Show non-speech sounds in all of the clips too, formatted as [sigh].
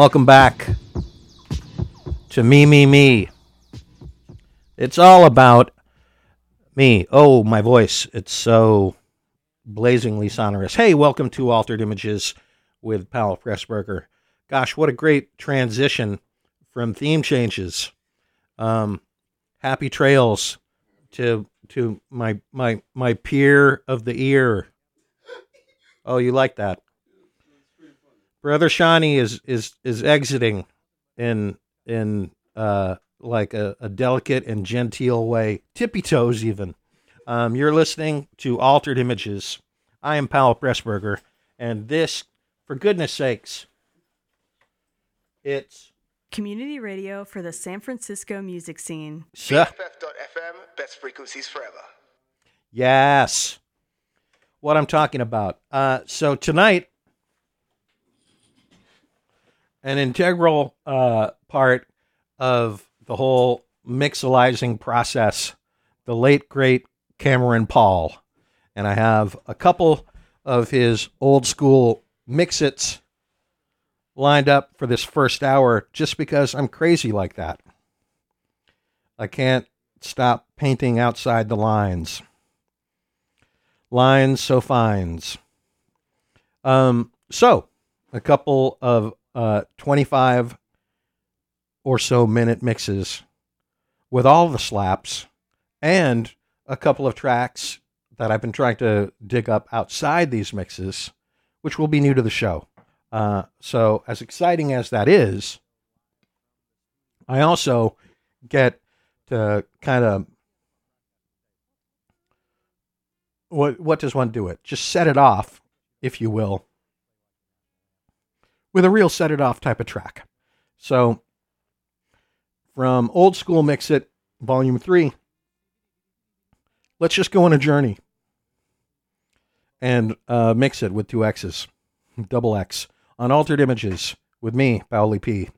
Welcome back to Me, Me, Me. It's all about me. Oh, my voice. It's so blazingly sonorous. Hey, welcome to Altered Images with Powell Pressburger. Gosh, what a great transition from theme changes. Um, happy trails to to my my my peer of the ear. Oh, you like that? Brother Shawnee is is is exiting in in uh like a, a delicate and genteel way, tippy toes even. Um, you're listening to Altered Images. I am Powell Pressburger, and this, for goodness sakes, it's Community radio for the San Francisco music scene. Sir. BFF.FM, best frequencies forever. Yes. What I'm talking about. Uh, so tonight, an integral uh, part of the whole mixolizing process, the late, great Cameron Paul. And I have a couple of his old school mixits lined up for this first hour just because I'm crazy like that. I can't stop painting outside the lines. Lines so fines. Um, so a couple of uh, 25 or so minute mixes with all the slaps and a couple of tracks that I've been trying to dig up outside these mixes, which will be new to the show. Uh, so, as exciting as that is, I also get to kind of what what does one do it? Just set it off, if you will, with a real set it off type of track. So, from old school Mixx It volume three, let's just go on a journey and uh, mix it with two X's, double X on Altered Images with me, Paoli P.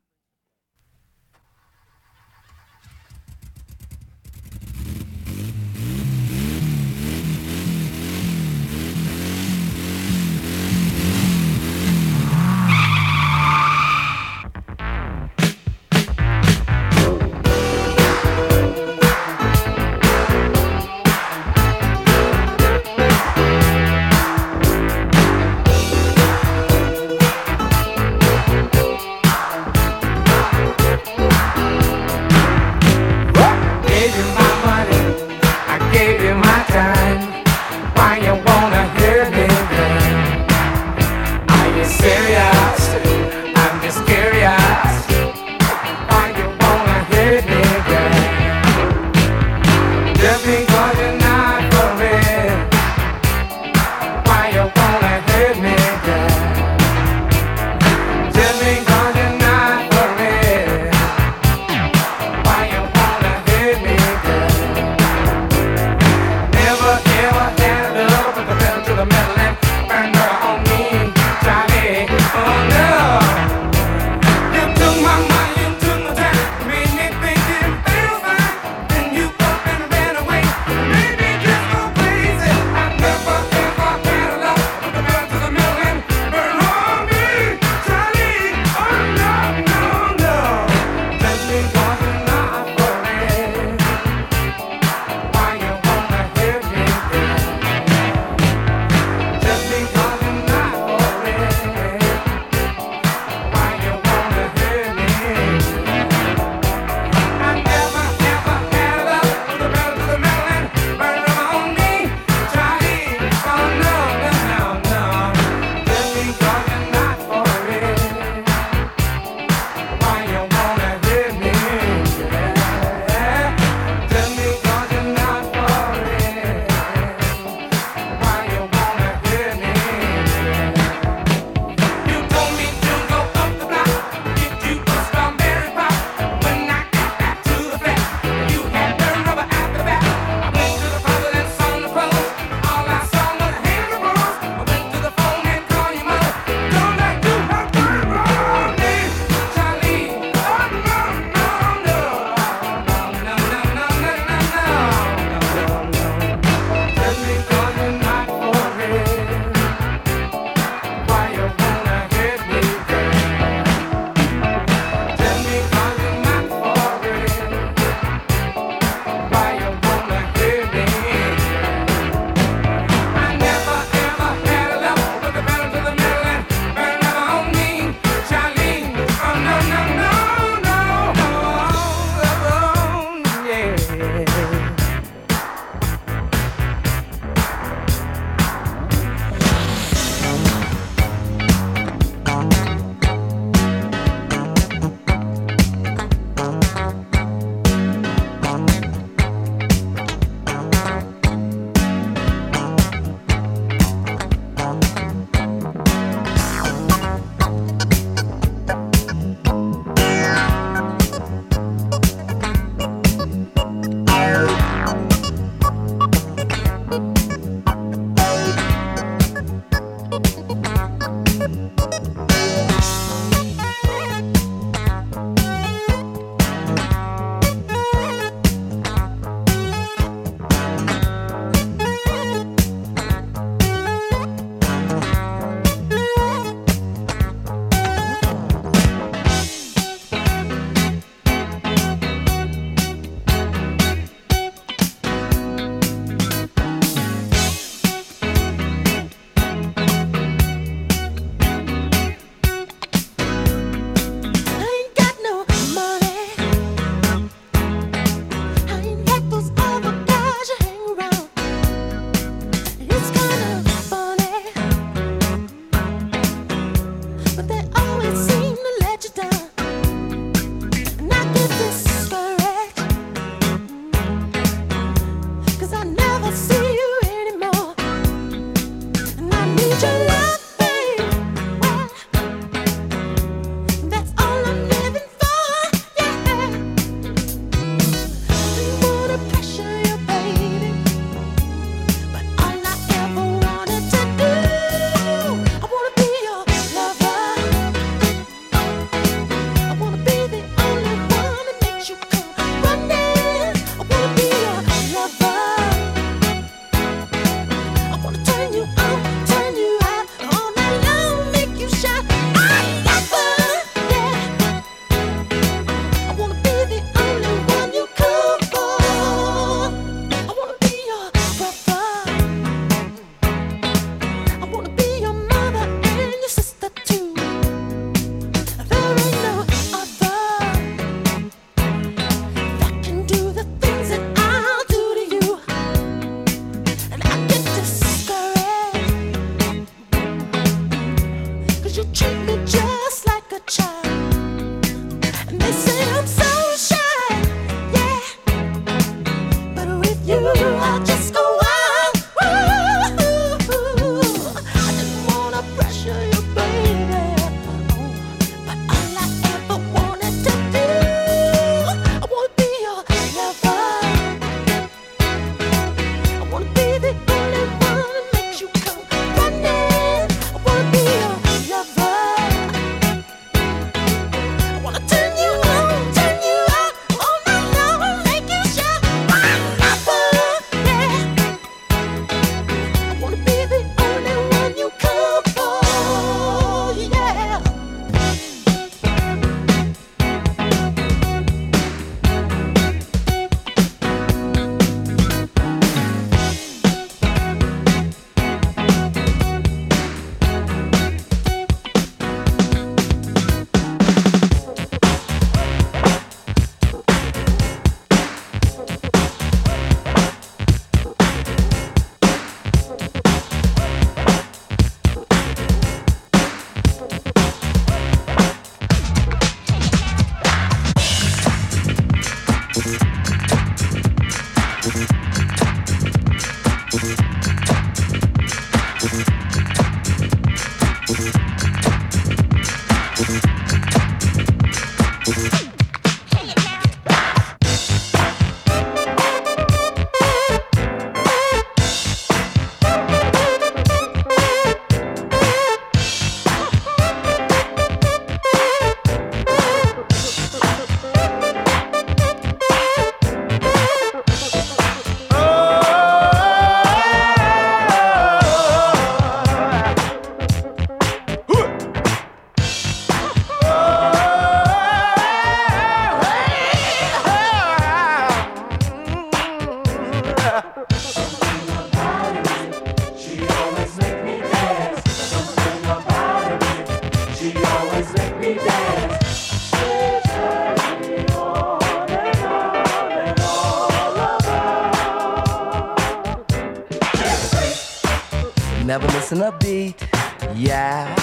missing a beat. Yeah.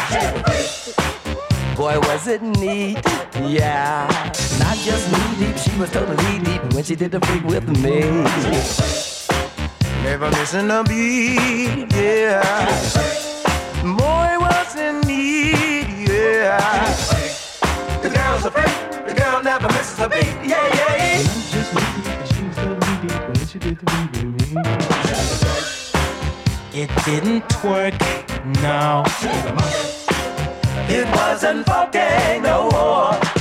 Boy, was it neat. Yeah. Not just knee deep, she was totally deep when she did the freak with me. Never missing a beat. Yeah. Boy, was it neat. Yeah. The girl's a freak. The girl never misses a beat. Yeah, yeah. Not just knee deep, she was totally deep when she did the freak. It didn't work. no. It wasn't fucking no more.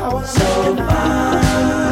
I was so fine.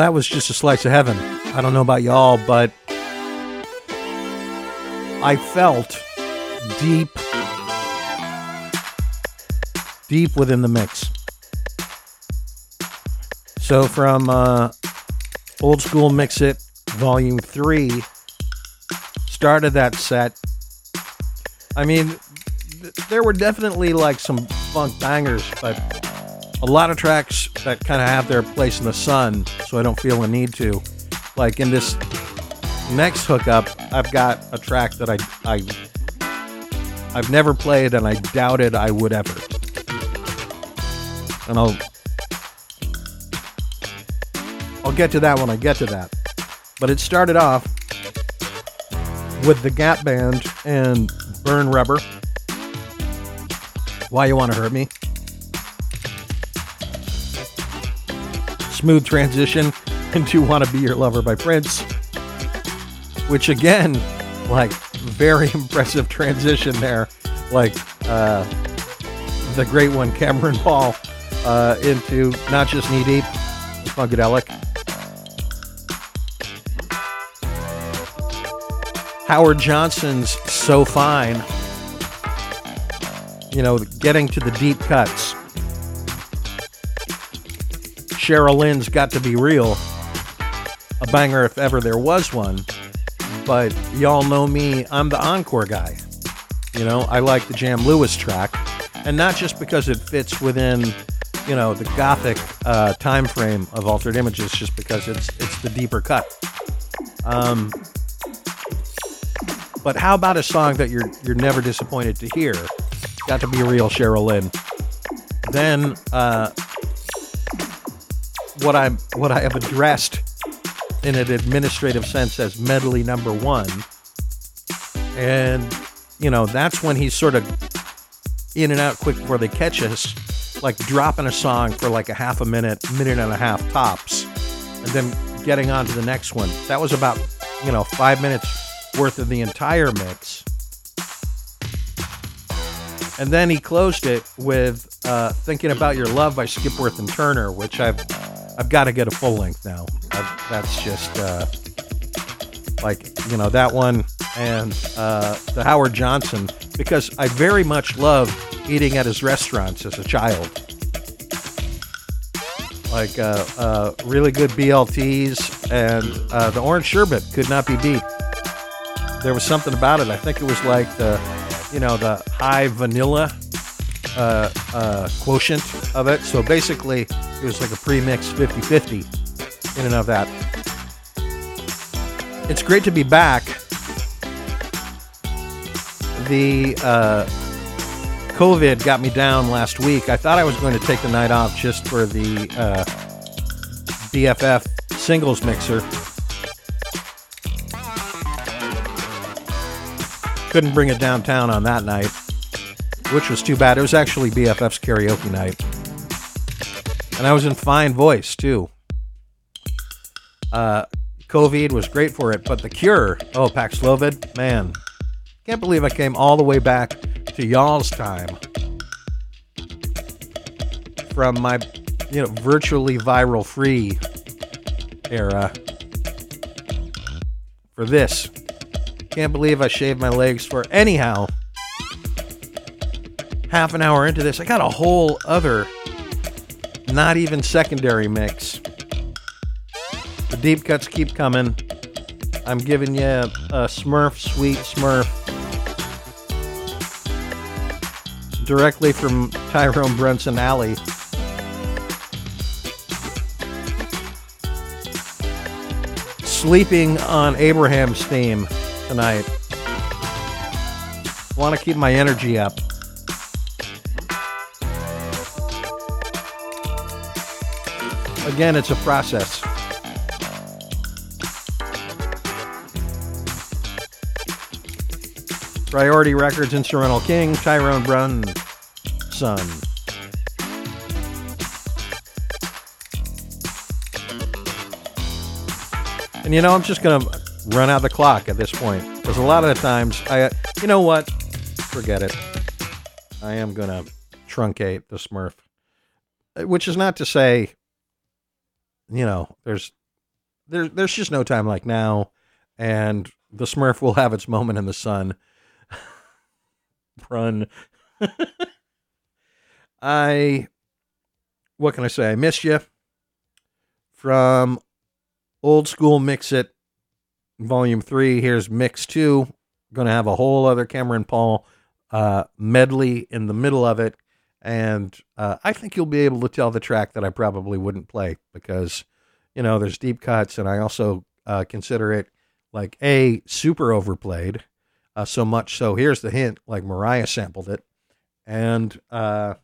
That was just a slice of heaven. I don't know about y'all, but I felt deep, deep within the mix. So from uh, Old School Mixx It Volume 3, started that set. I mean, th- there were definitely like some funk bangers, but a lot of tracks that kind of have their place in the sun, so I don't feel a need to. Like in this next hookup, I've got a track that I I I've never played and I doubted I would ever. And I'll I'll get to that when I get to that. But it started off with the Gap Band and Burn Rubber. Why you want to hurt me? Smooth transition into "Wanna Be Your Lover" by Prince, which again, like very [laughs] impressive transition there, like uh, the great one Cameron Paul uh, into not just Knee Deep, Funkadelic. Howard Johnson's So Fine. You know, getting to the deep cuts. Cheryl Lynn's Got to Be Real. A banger if ever there was one. But y'all know me, I'm the encore guy. You know, I like the Jam Lewis track. And not just because it fits within, you know, the gothic uh, time frame of altered images, just because it's it's the deeper cut. Um, but how about a song that you're you're never disappointed to hear? Got to be real Cheryl Lynn. Then uh, what I what I have addressed in an administrative sense as medley number one, and you know that's when he's sort of in and out quick before they catch us, like dropping a song for like a half a minute, minute and a half tops, and then getting on to the next one. That was about you know five minutes worth of the entire mix. And then he closed it with uh, "Thinking About Your Love" by Skipworth and Turner, which I've I've got to get a full length now. i that's just uh, like you know that one and uh, the Howard Johnson because I very much loved eating at his restaurants as a child. Like uh, uh, really good BLTs and uh, the orange sherbet could not be beat. There was something about it. I think it was like the, you know, the high vanilla uh, uh, quotient of it. So basically, it was like a pre-mixed 50-50 in and of that. It's great to be back. The uh, COVID got me down last week. I thought I was going to take the night off just for the uh, BFF singles mixer. Couldn't bring it downtown on that night, which was too bad. It was actually BFF's karaoke night. And I was in fine voice, too. Uh, COVID was great for it, but the cure, oh, Paxlovid, man. Can't believe I came all the way back to y'all's time from my, you know, virtually viral free era for this. Can't believe I shaved my legs for anyhow. Half an hour into this, I got a whole other, not even secondary mix. The deep cuts keep coming. I'm giving you a, a Smurf, sweet Smurf, directly from Tyrone Brunson Alley. Sleeping on Abraham's theme tonight. Want to keep my energy up. Again, it's a process. Priority Records Instrumental King, Tyrone Brun, son. And you know, I'm just going to run out the clock at this point. Because a lot of the times, I, you know what? Forget it. I am gonna truncate the Smurf, which is not to say, you know, there's there's there's just no time like now, and the Smurf will have its moment in the sun. [laughs] Run. [laughs] I, what can I say? I miss you from old school Mixx It Volume Three. Here's Mix Two. Going to have a whole other Cameron Paul uh, medley in the middle of it, and uh, I think you'll be able to tell the track that I probably wouldn't play because you know there's deep cuts, and I also uh, consider it like a super overplayed, uh, so much so. Here's the hint: like Mariah sampled it, and uh,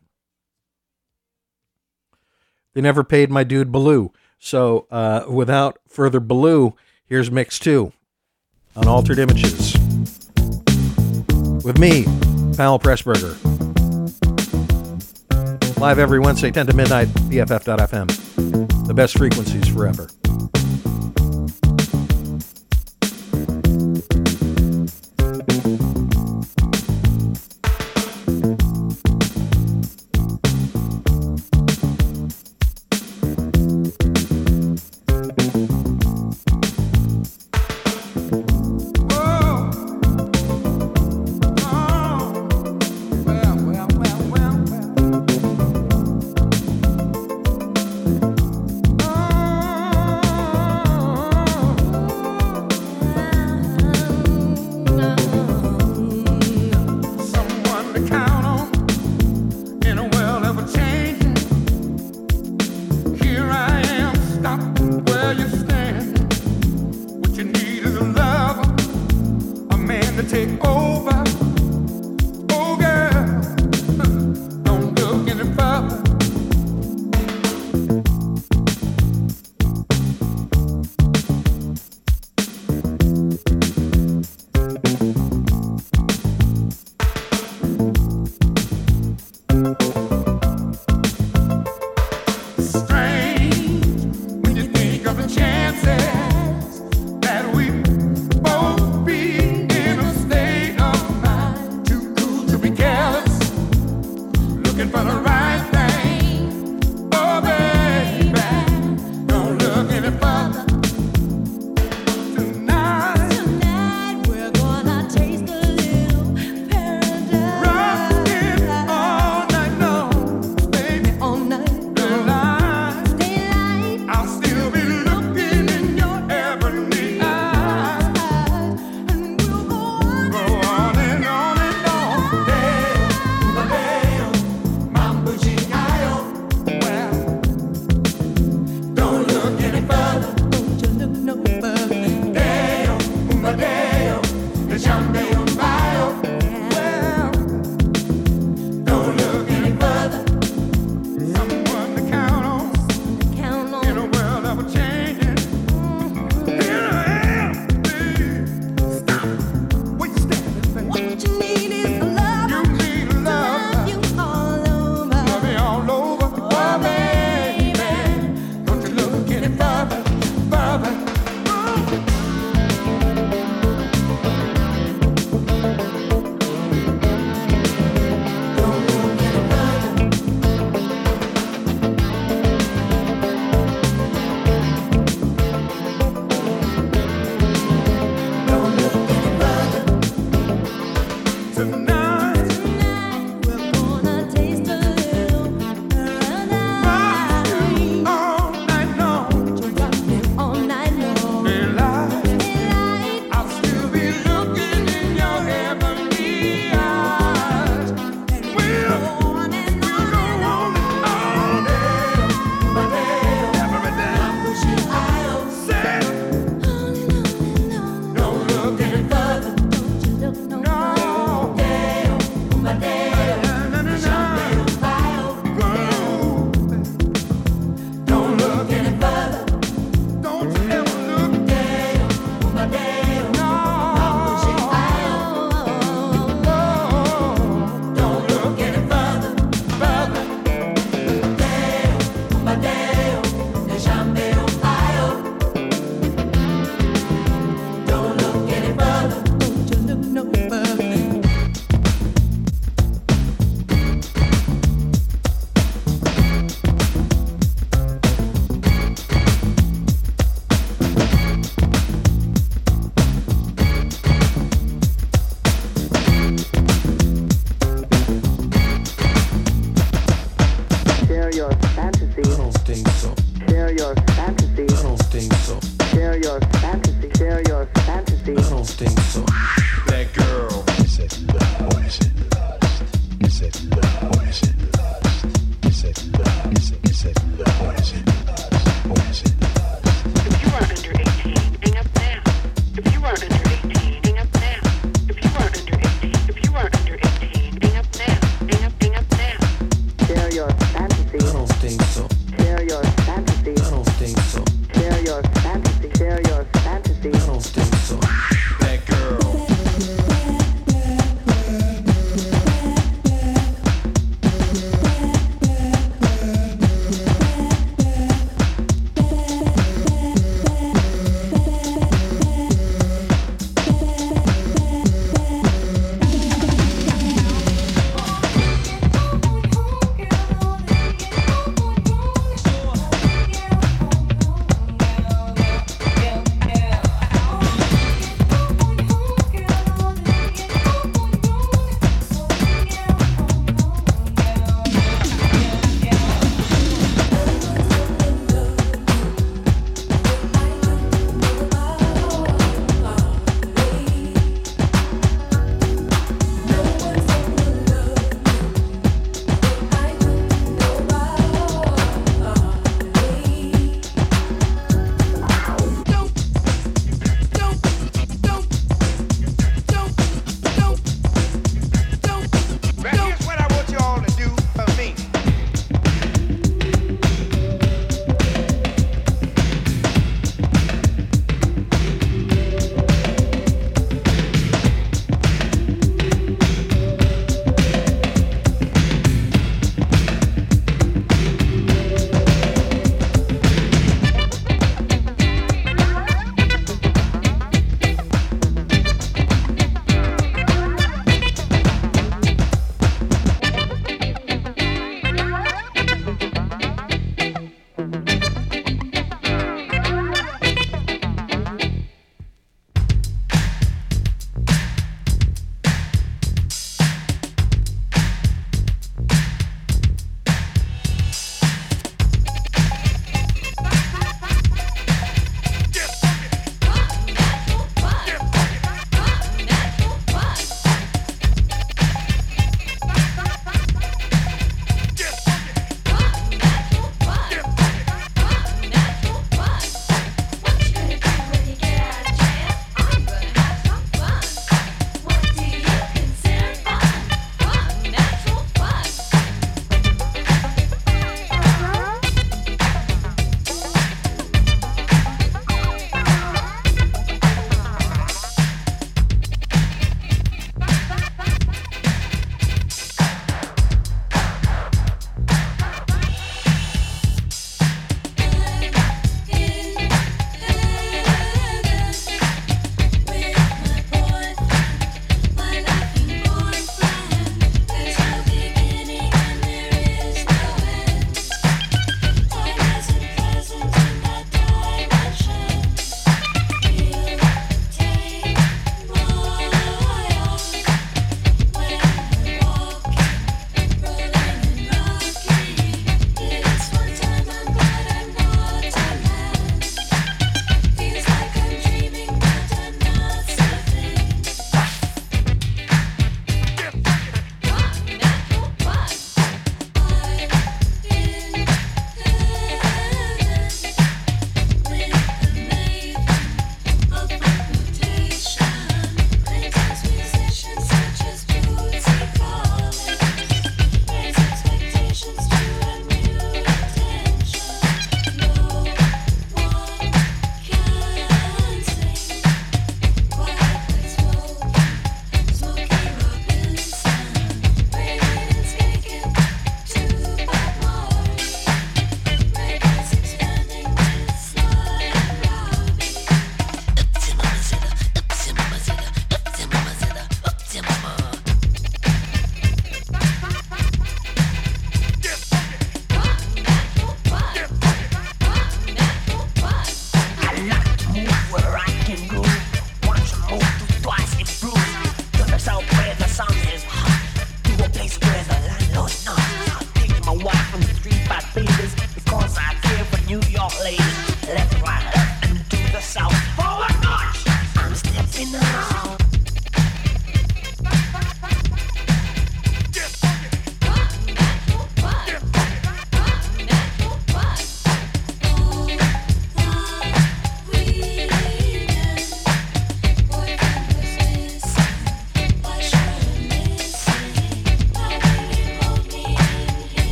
they never paid my dude Baloo. So uh, without further Baloo, here's Mix Two on Altered Images with me, Powell Pressburger. Live every Wednesday, 10 to midnight, BFF.FM. The best frequencies forever.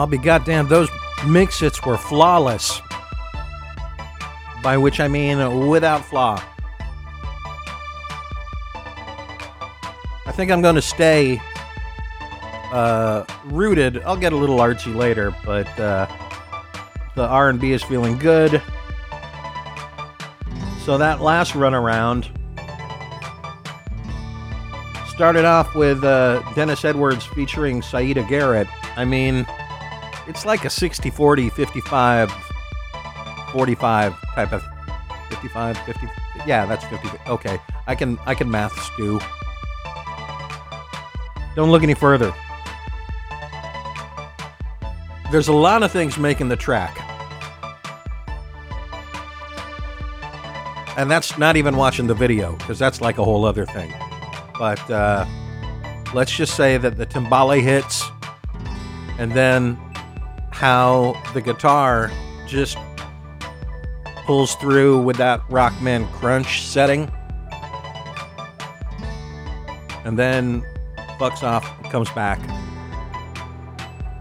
I'll be goddamn. Those mix hits were flawless. By which I mean without flaw. I think I'm going to stay uh, rooted. I'll get a little artsy later, but uh, the R&B is feeling good. So that last run around started off with uh, Dennis Edwards featuring Siedah Garrett. I mean, it's like a 60 40, 55 45 type of 55 50 yeah that's 50 okay. I can i can math stew don't look any further. There's a lot of things making the track. And that's not even watching the video because that's like a whole other thing. But uh, let's just say that the timbale hits and then how the guitar just pulls through with that rockman crunch setting. And then fucks off comes back.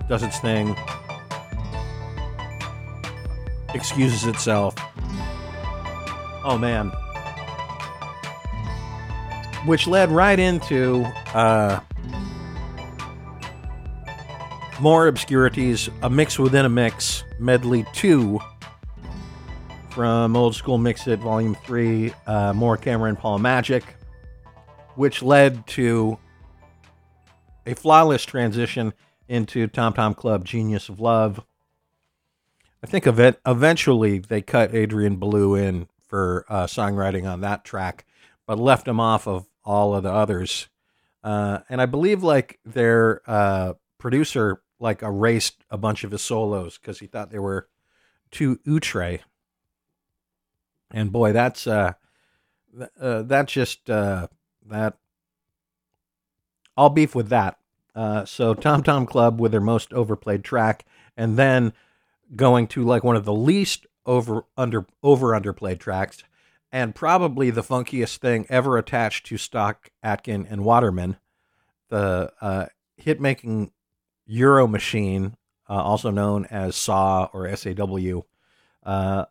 Does its thing. Excuses itself. Oh man. Which led right into uh, more obscurities a mix within a mix medley 2 from Old School Mixx It Volume 3, uh, more Cameron Paul Magic, which led to a flawless transition into Tom Tom Club Genius of Love. I think of it eventually they cut Adrian Belew in for uh, songwriting on that track, but left him off of all of the others. Uh, and I believe like their uh, producer like erased a bunch of his solos because he thought they were too outre and boy, that's uh, th- uh that just uh, that I'll beef with that. Uh, so Tom Tom Club with their most overplayed track, and then going to like one of the least over under over underplayed tracks, and probably the funkiest thing ever attached to Stock Aitken and Waterman, the uh, hit making Euro machine, uh, also known as SAW or SAW. Uh,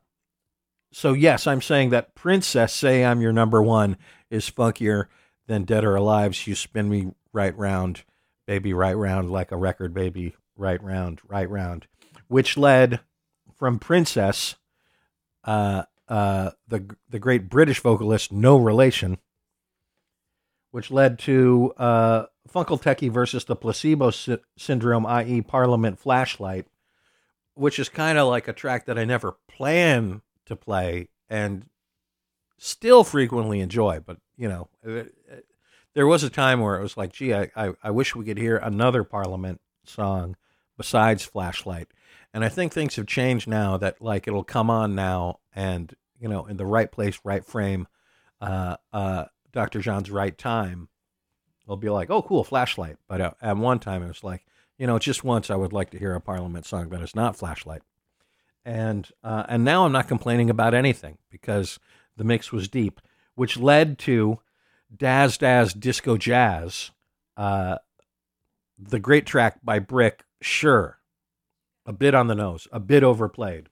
so yes, I'm saying that Princess Say I'm Your Number One is funkier than Dead or Alive's You Spin Me Right Round, Baby Right Round like a record, baby right round, right round, which led from Princess, uh, uh, the the great British vocalist, no relation, which led to uh, Funkentelechy versus the Placebo sy- Syndrome, i.e., Parliament Flashlight, which is kind of like a track that I never plan to play and still frequently enjoy. But you know, it, it, there was a time where it was like, gee, I, I, I wish we could hear another Parliament song besides Flashlight. And I think things have changed now that like it'll come on now and you know in the right place, right frame, uh, uh, Dr. John's right time. It'll be like, oh, cool, Flashlight. But uh, at one time it was like, you know, just once I would like to hear a Parliament song, but it's not Flashlight and uh, and now I'm not complaining about anything because the mix was deep, which led to Dazz Dazz Disco Jazz, uh, the great track by Brick. Sure, a bit on the nose, a bit overplayed,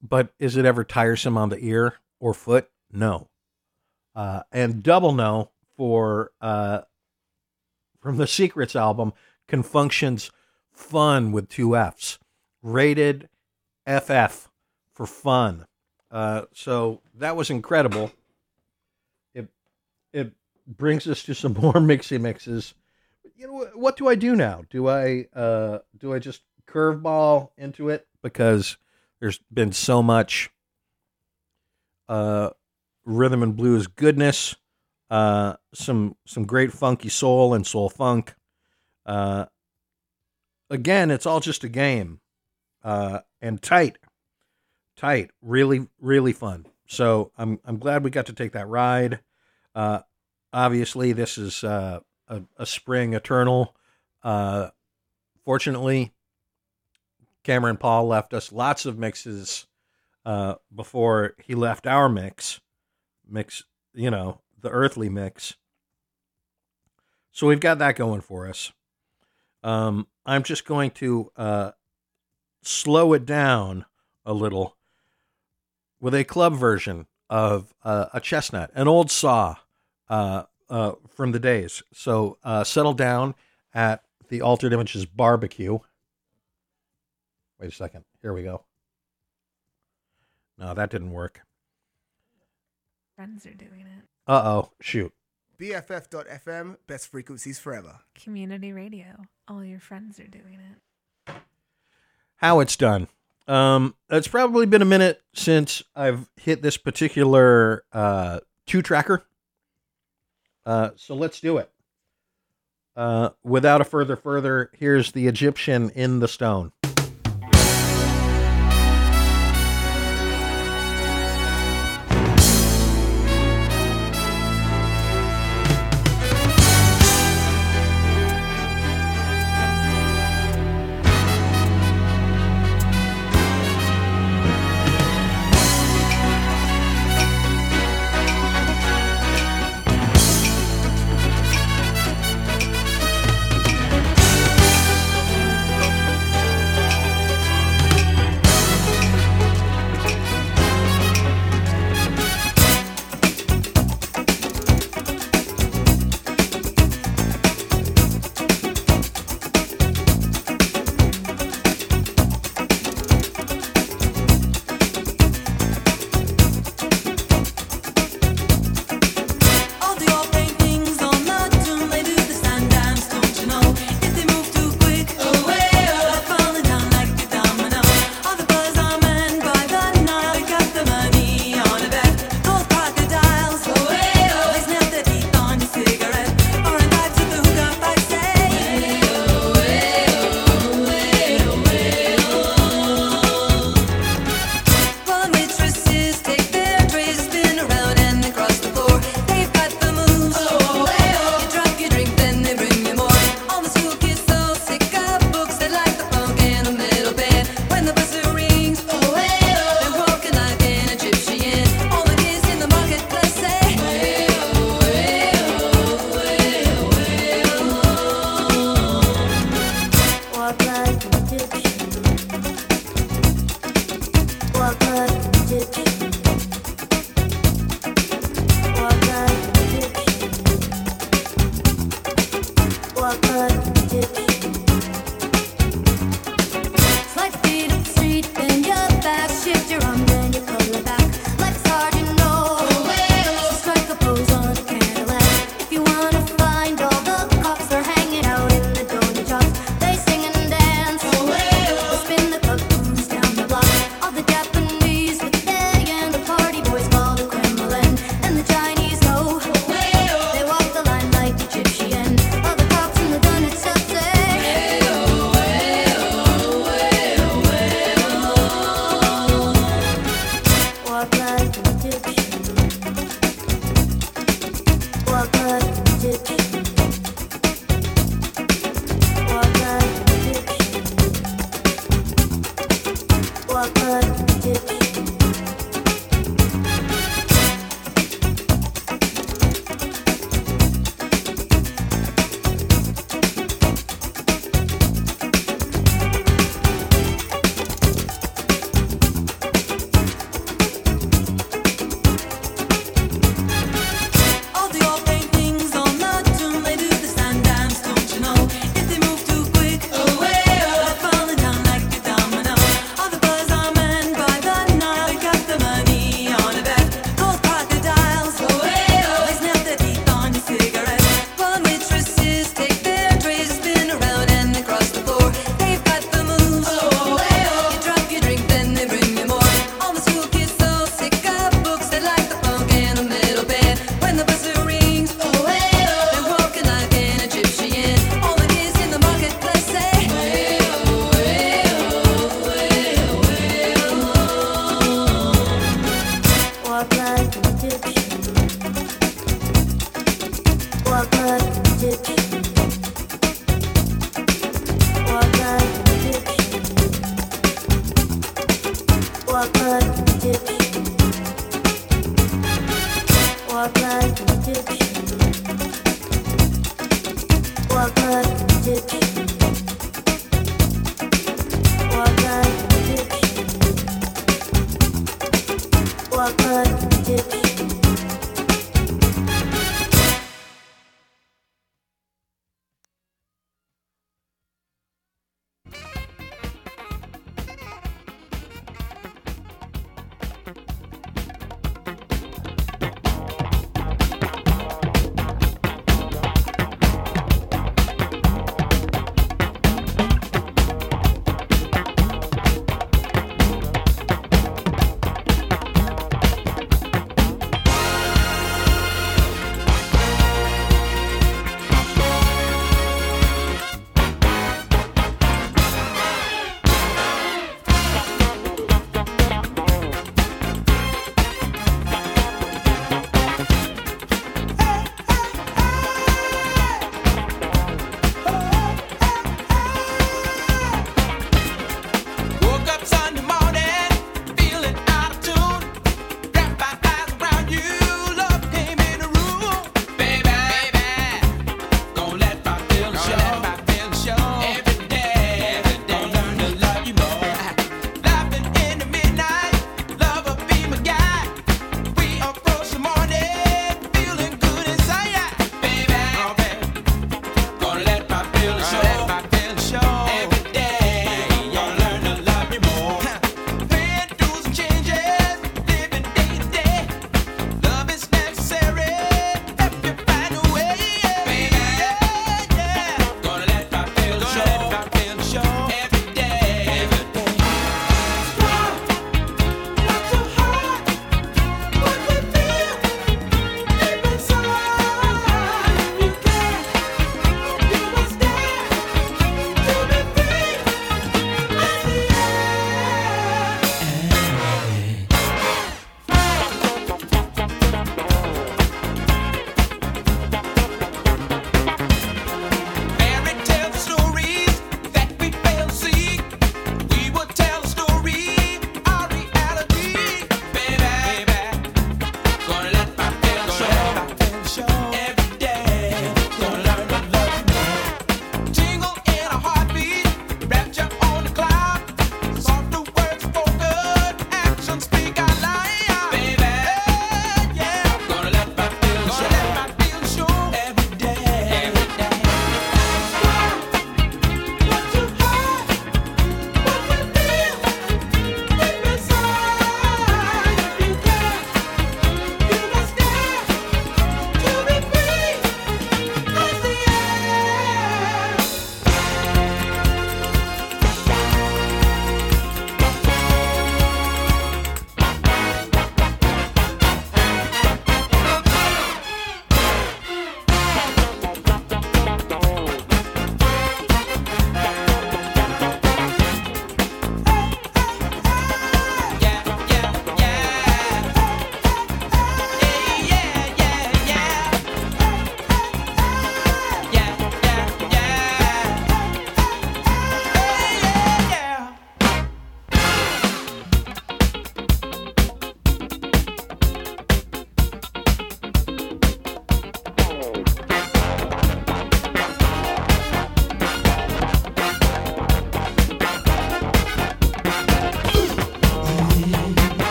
but is it ever tiresome on the ear or foot? No, uh, and double no for uh, from the Secrets album, Confunkshun's fun with two F's. Rated FF for fun. Uh, so that was incredible. It it brings us to some [laughs] more mixy mixes. You know what do I do now? Do I uh, do I just curveball into it because there's been so much uh, rhythm and blues goodness, uh, some some great funky soul and soul funk. Uh, again, it's all just a game, uh, and tight, tight, really, really fun. So I'm I'm glad we got to take that ride. Uh, obviously, this is uh, a, a spring eternal. Uh, fortunately, Cameron Paul left us lots of mixes uh, before he left our mix, mix, you know, the earthly mix. So we've got that going for us. Um, I'm just going to uh, slow it down a little with a club version of uh, a chestnut, an old saw uh, uh, from the days. So uh, settle down at the Altered Images barbecue. Wait a second. Here we go. No, that didn't work. Friends are doing it. Uh oh. Shoot. BFF.FM, best frequencies forever. Community radio. All your friends are doing it. how it's done. Um, it's probably been a minute since I've hit this particular uh, two tracker. Uh, so let's do it. Uh, without a further further, here's the Egyptian in the stone.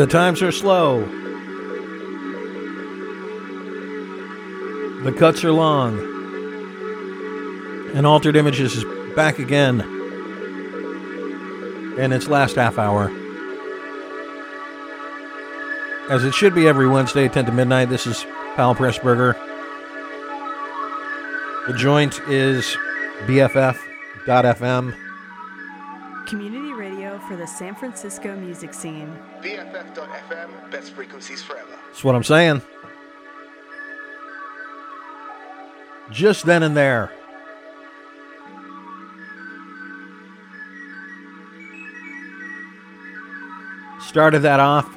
The times are slow, the cuts are long, and Altered Images is back again in its last half hour. As it should be every Wednesday, 10 to midnight. This is Pal Pressburger. The joint is BFF.FM. Community for the San Francisco music scene. BFF.FM, best frequencies forever. That's what I'm saying. Just then and there. Started that off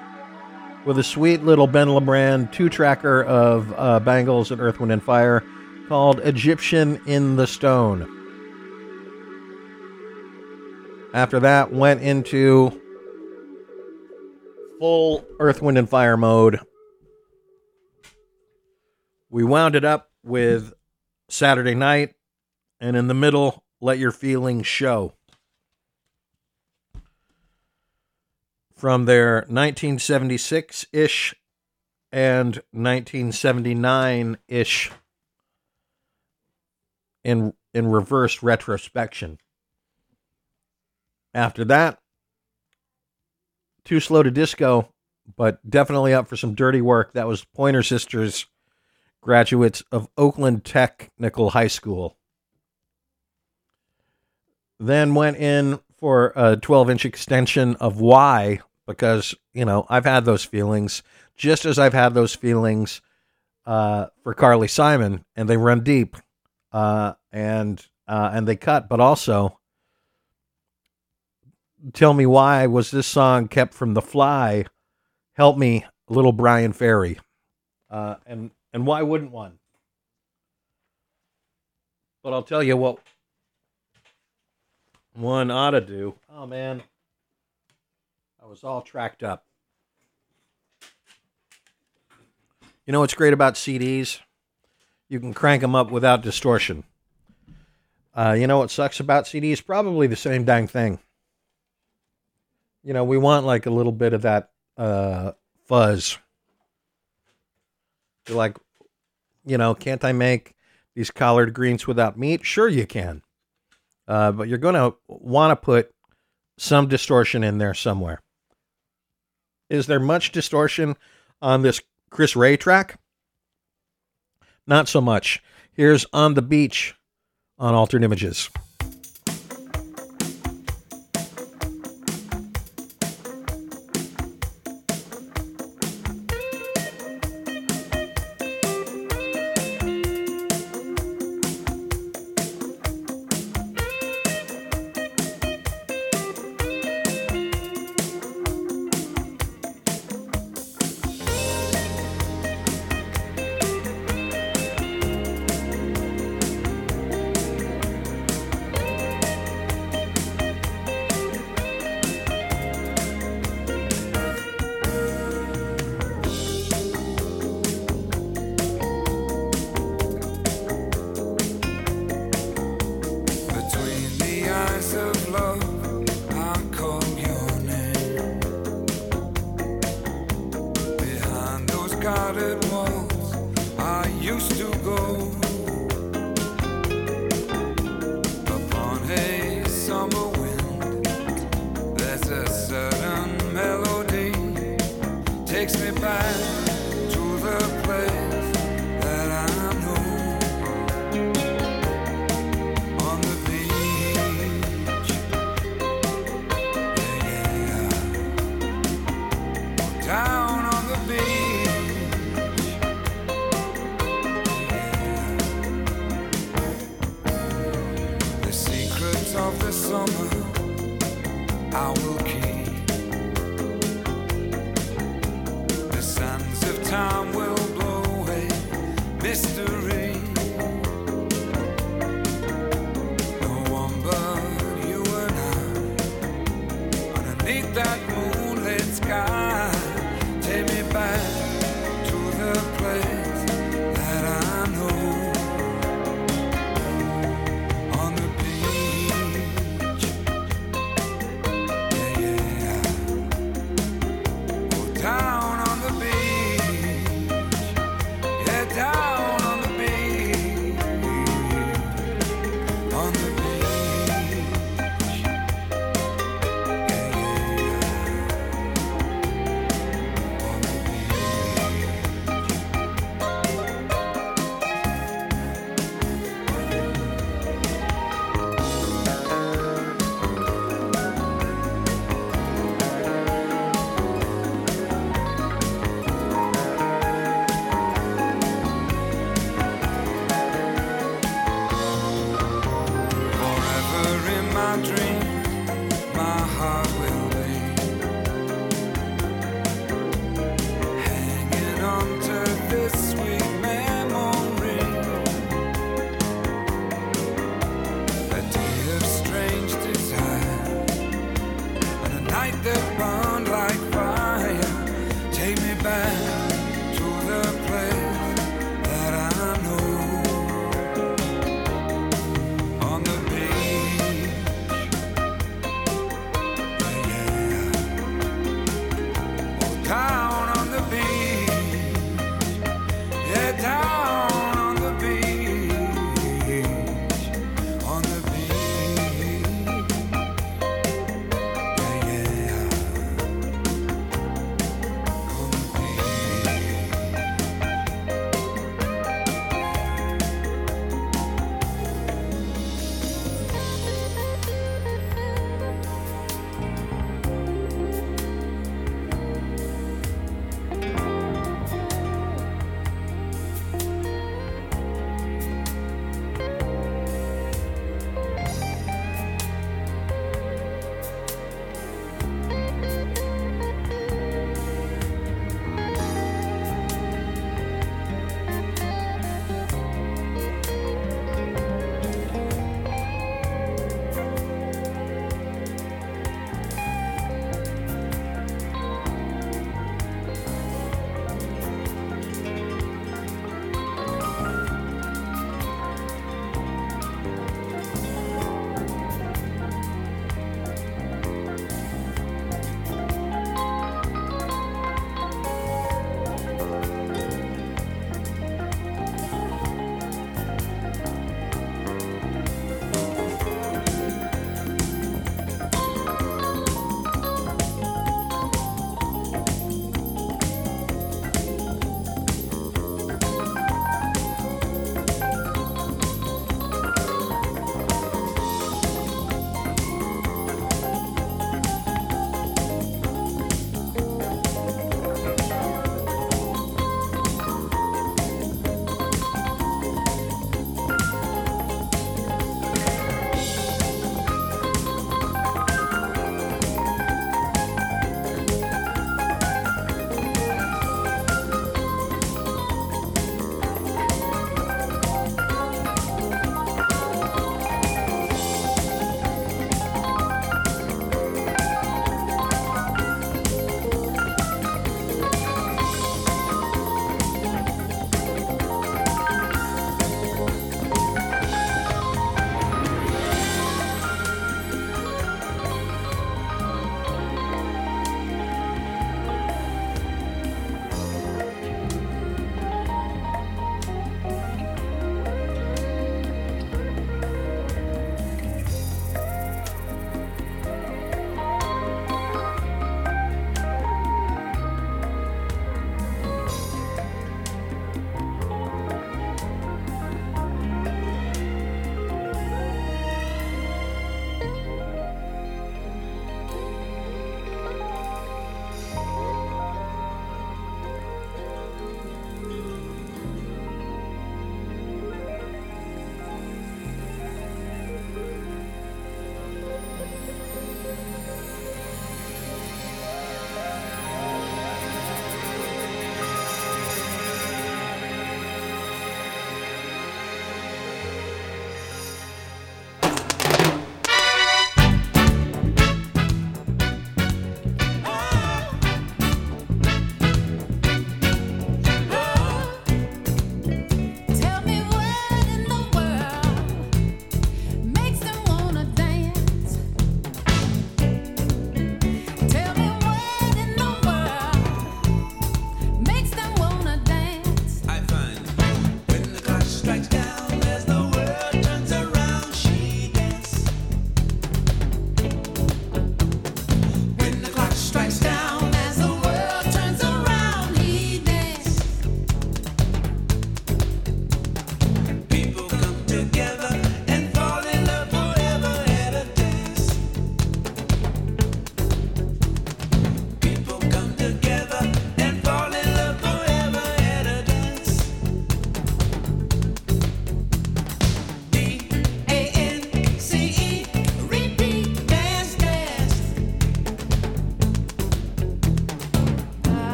with a sweet little Ben LeBrand two tracker of uh, Bangles and Earth, Wind, and Fire called Egyptian in the Stone. After that, went into full Earth, Wind, and Fire mode. We wound it up with Saturday Night, and in the middle, Let Your Feelings Show. From their 1976 ish and 1979 ish in in reverse retrospection. After that, too slow to disco, but definitely up for some dirty work. That was Pointer Sisters, graduates of Oakland Technical High School. Then went in for a 12 inch extension of Why, because, you know, I've had those feelings, just as I've had those feelings uh, for Carly Simon, and they run deep uh, and uh, and they cut, but also tell me why was this song kept from The Fly? Help me, little Bryan Ferry, uh, and and why wouldn't one? But I'll tell you what one ought to do. Oh man, I was all tracked up. You know what's great about CDs? You can crank them up without distortion. Uh, you know what sucks about CDs? Probably the same dang thing. You know, we want like a little bit of that uh, fuzz. You're like, you know, can't I make these collard greens without meat? Sure, you can. Uh, but you're going to want to put some distortion in there somewhere. Is there much distortion on this Chris Rea track? Not so much. Here's On the Beach on Altered Images.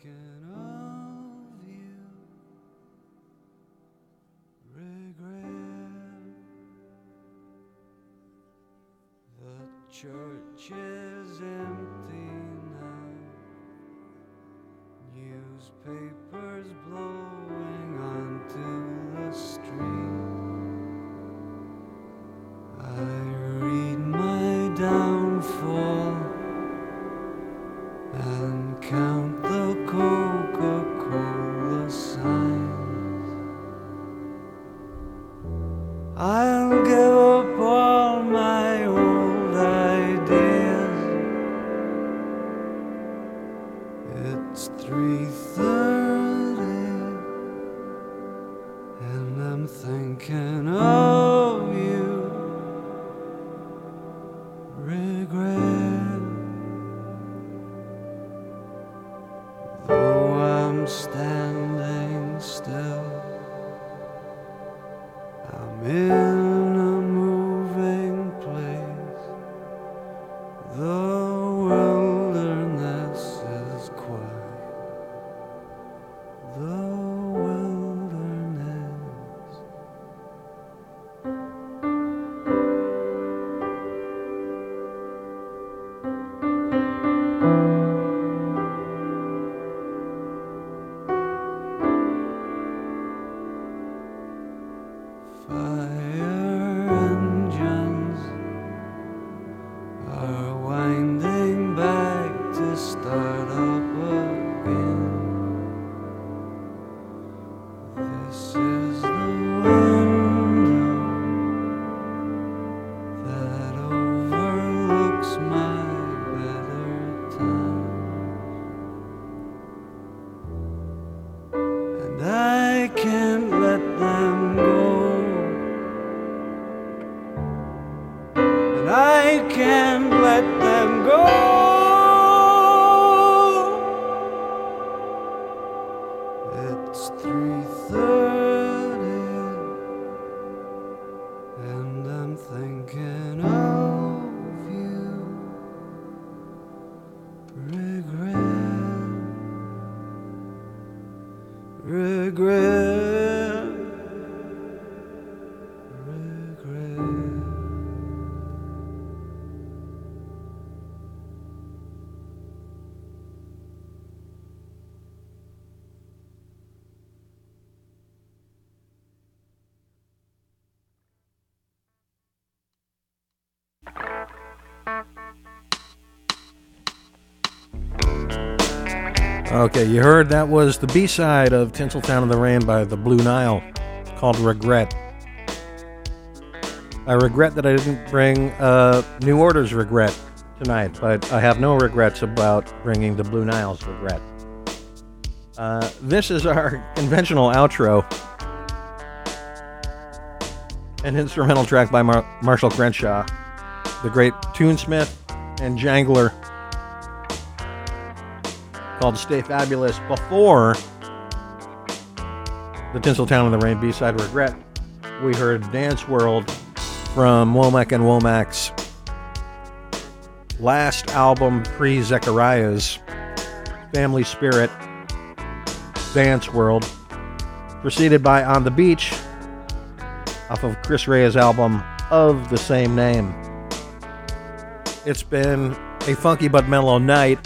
thinking of you. Regret the church is empty now. Newspapers blowing. Okay, you heard that was the B side of Tinseltown in the Rain by the Blue Nile called Regret. I regret that I didn't bring uh, New Order's Regret tonight, but I have no regrets about bringing the Blue Nile's Regret. Uh, this is our [laughs] conventional outro. An instrumental track by Mar- Marshall Crenshaw, the great tunesmith and jangler called Stay Fabulous before the Tinseltown in the Rain B-side Regret. We heard Dance World from Womack and Womack's last album pre Zekkariyas Family Spirit Dance World, preceded by On the Beach off of Chris Rea's album of the same name. It's been a funky but mellow night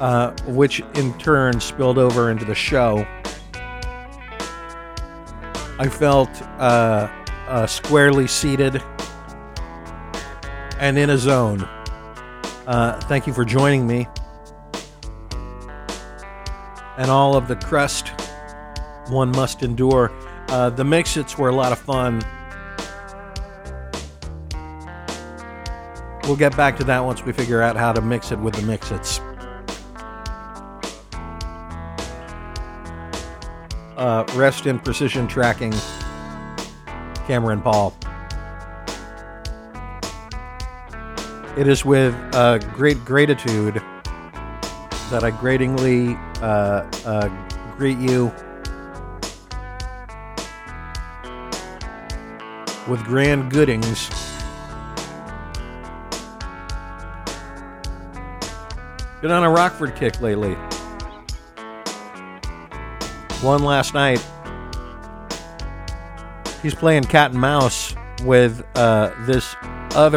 uh, which in turn spilled over into the show. I felt uh, uh, squarely seated and in a zone. Uh, thank you for joining me. And all of the crust one must endure. Uh, the mix-its were a lot of fun. We'll get back to that once we figure out how to mix it with the mix-its. Uh, rest in precision tracking, Cameron Paul. It is with uh, great gratitude that I gratingly uh, uh, greet you with grand goodings. Been on a Rockford kick lately. One last night. He's playing cat and mouse with uh, this